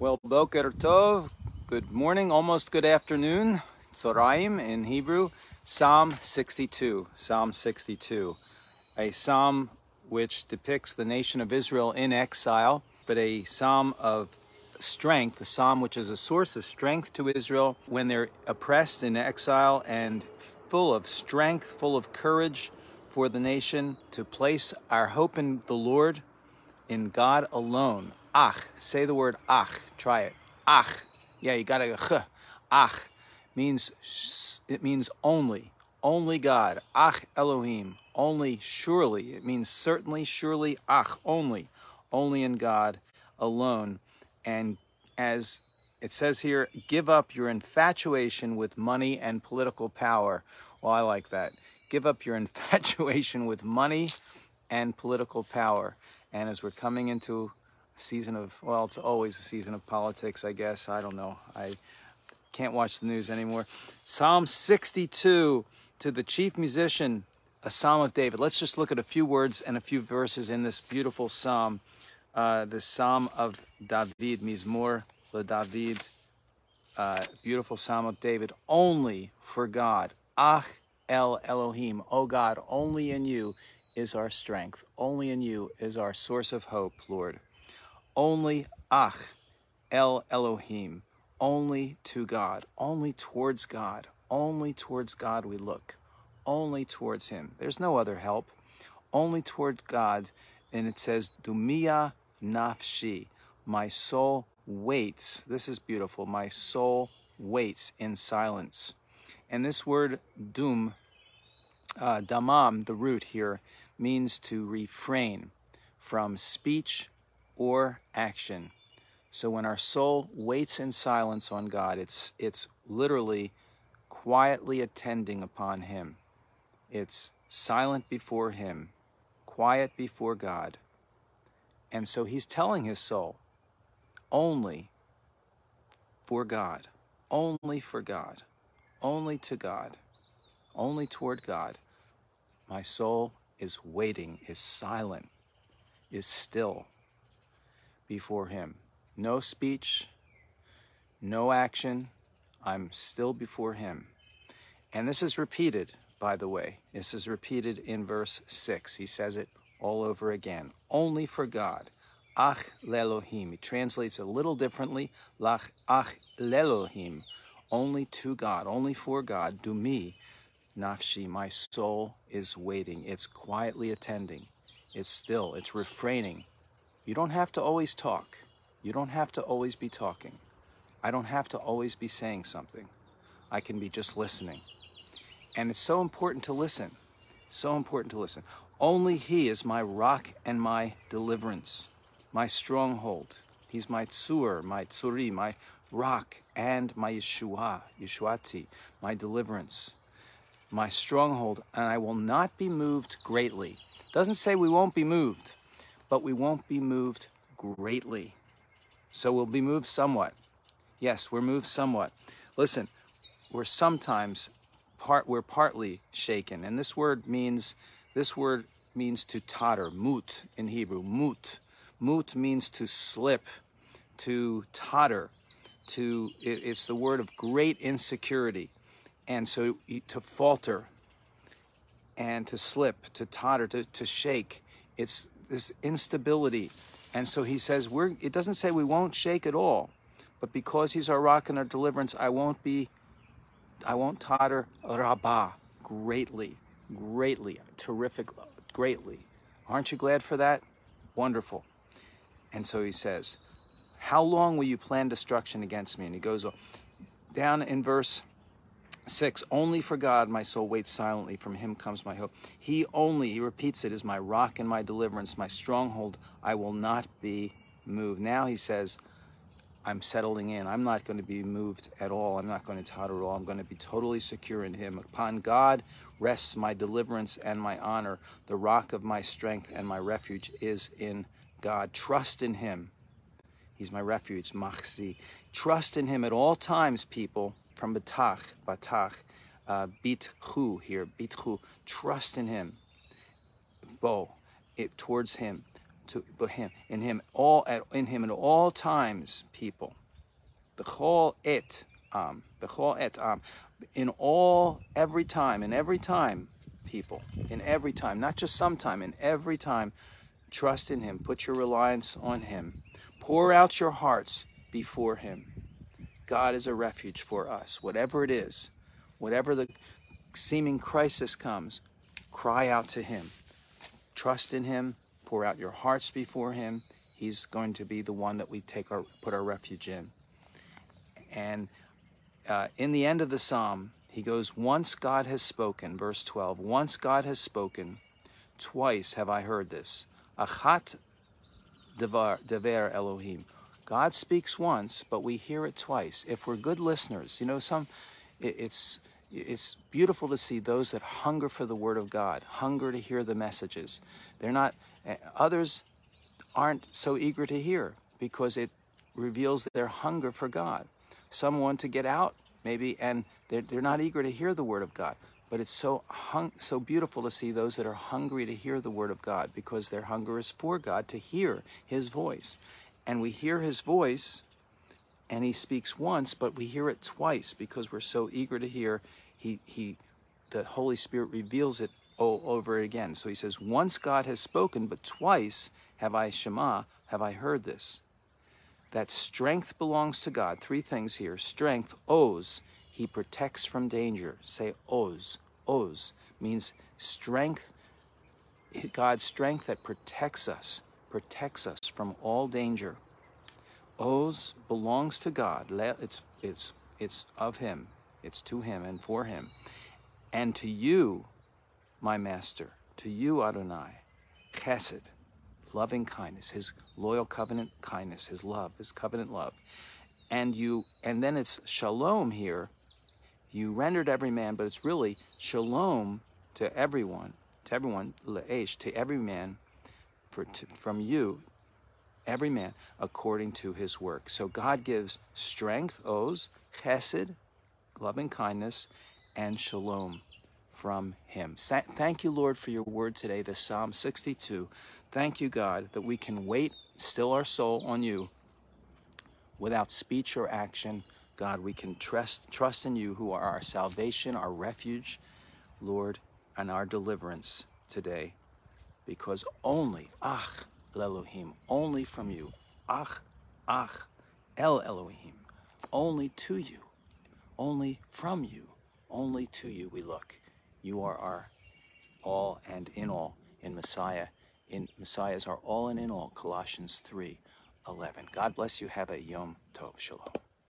Well, Boker Tov, good morning, almost good afternoon. Tzoraim in Hebrew, Psalm 62. Psalm 62. A psalm which depicts the nation of Israel in exile, but a psalm of strength, a psalm which is a source of strength to Israel when they're oppressed in exile and full of strength, full of courage for the nation to place our hope in the Lord, in God alone. Ach, say the word ach, try it. Ach, yeah, you gotta ch. Ach means it means only, only God. Ach Elohim, only surely. It means certainly, surely. Ach, only, only in God alone. And as it says here, give up your infatuation with money and political power. Well, I like that. Give up your infatuation with money and political power. And as we're coming into a season of, well, it's always a season of politics, I guess. I don't know. I can't watch the news anymore. Psalm 62 to the chief musician, a psalm of David. Let's just look at a few words and a few verses in this beautiful psalm. Uh, the psalm of David, Mizmor le David, uh, beautiful psalm of David, only for God. Ach El Elohim, O God, only in you is our strength. Only in you is our source of hope, Lord. Only Ach El Elohim, only to God, only towards God, only towards God we look, only towards Him. There's no other help, only towards God. And it says, Dumia nafshi, my soul waits. This is beautiful. My soul waits in silence. And this word dum, uh, damam, the root here, means to refrain from speech or action. So when our soul waits in silence on God, it's it's literally quietly attending upon him. It's silent before him, quiet before God. And so he's telling his soul, only for God, only for God, only to God, only toward God. My soul is waiting, is silent, is still before Him. No speech, no action. I'm still before Him. And this is repeated, by the way. This is repeated in verse 6. He says it all over again. Only for God. Ach lelohim. He translates a little differently. Lach ach lelohim. Only to God, only for God. Dumia, nafshi. My soul is waiting. It's quietly attending. It's still. It's refraining. You don't have to always talk. You don't have to always be talking. I don't have to always be saying something. I can be just listening. And it's so important to listen. So important to listen. Only He is my rock and my deliverance, my stronghold. He's my tsur, my tsuri, my rock and my Yeshua, Yeshuati, my deliverance, my stronghold, and I will not be moved greatly. Doesn't say we won't be moved, but we won't be moved greatly. So we'll be moved somewhat. Yes, we're moved somewhat. Listen, we're sometimes part we're partly shaken, and this word means this word means to totter, mut in Hebrew, mut. Mut means to slip, to totter, to, it, it's the word of great insecurity. And so to falter and to slip, to totter, to, to shake, it's this instability. And so he says, we're, it doesn't say we won't shake at all, but because he's our rock and our deliverance, I won't be, I won't totter, rabbah, greatly, greatly, terrific, greatly. Aren't you glad for that? Wonderful. And so he says, How long will you plan destruction against me? And he goes down in verse 6 Only for God my soul waits silently, from him comes my hope. He only, he repeats it, is my rock and my deliverance, my stronghold. I will not be moved. Now he says, I'm settling in. I'm not going to be moved at all. I'm not going to totter at all. I'm going to be totally secure in Him. Upon God rests my deliverance and my honor. The rock of my strength and my refuge is in God. Trust in Him. He's my refuge, machzi. Trust in Him at all times, people. From batach, batach, uh, bitchu here, bitchu. Trust in Him. Bo, it towards Him to him in him all at, in him at all times people. Bechol et am bechol et am. In all every time in every time people. In every time not just sometime in every time trust in him. Put your reliance on him. Pour out your hearts before him god is a refuge for us. Whatever it is whatever the seeming crisis comes cry out to him. Trust in him. Pour out your hearts before him. He's going to be the one that we take our put our refuge in. And uh, in the end of the psalm he goes once god has spoken verse 12 once god has spoken twice have i heard this. Achat devar dever elohim god speaks once but we hear it twice. If we're good listeners you know some it, it's it's beautiful to see those that hunger for the word of god hunger to hear the messages. They're not eh, others aren't so eager to hear because it reveals their hunger for god. Some want to get out maybe and they're, they're not eager to hear the word of god. But it's so hung, so beautiful to see those that are hungry to hear the word of god because their hunger is for god to hear his voice and we hear his voice and he speaks once but we hear it twice because we're so eager to hear. He he the holy spirit reveals it all over again. So he says once god has spoken but twice have i shema have i heard this. That strength belongs to god. Three things here. Strength oz. He protects from danger. Say oz. Oz means strength god's strength that protects us protects us from all danger Oz belongs to God. It's, it's, it's of Him. It's to Him and for Him. And to you, my Master, to you, Adonai, chesed, loving kindness, His loyal covenant kindness, His love, His covenant love. And you, and then it's shalom here. You rendered every man, but it's really shalom to everyone, to everyone, le'esh, to every man, for, to, from you, every man according to his work. So God gives strength, oz, chesed, loving kindness, and shalom from him. Thank you, Lord, for your word today, the Psalm 62. Thank you, God, that we can wait, still our soul on you without speech or action. God, we can trust, trust in you who are our salvation, our refuge, Lord, and our deliverance today. Because only, ach, Elohim, only from you. Ach, ach, El Elohim, only to you, only from you, only to you we look. You are our all and in all in Messiah. In Messiah is our all and in all. Colossians 3 11. God bless you. Have a Yom Tov. Shalom.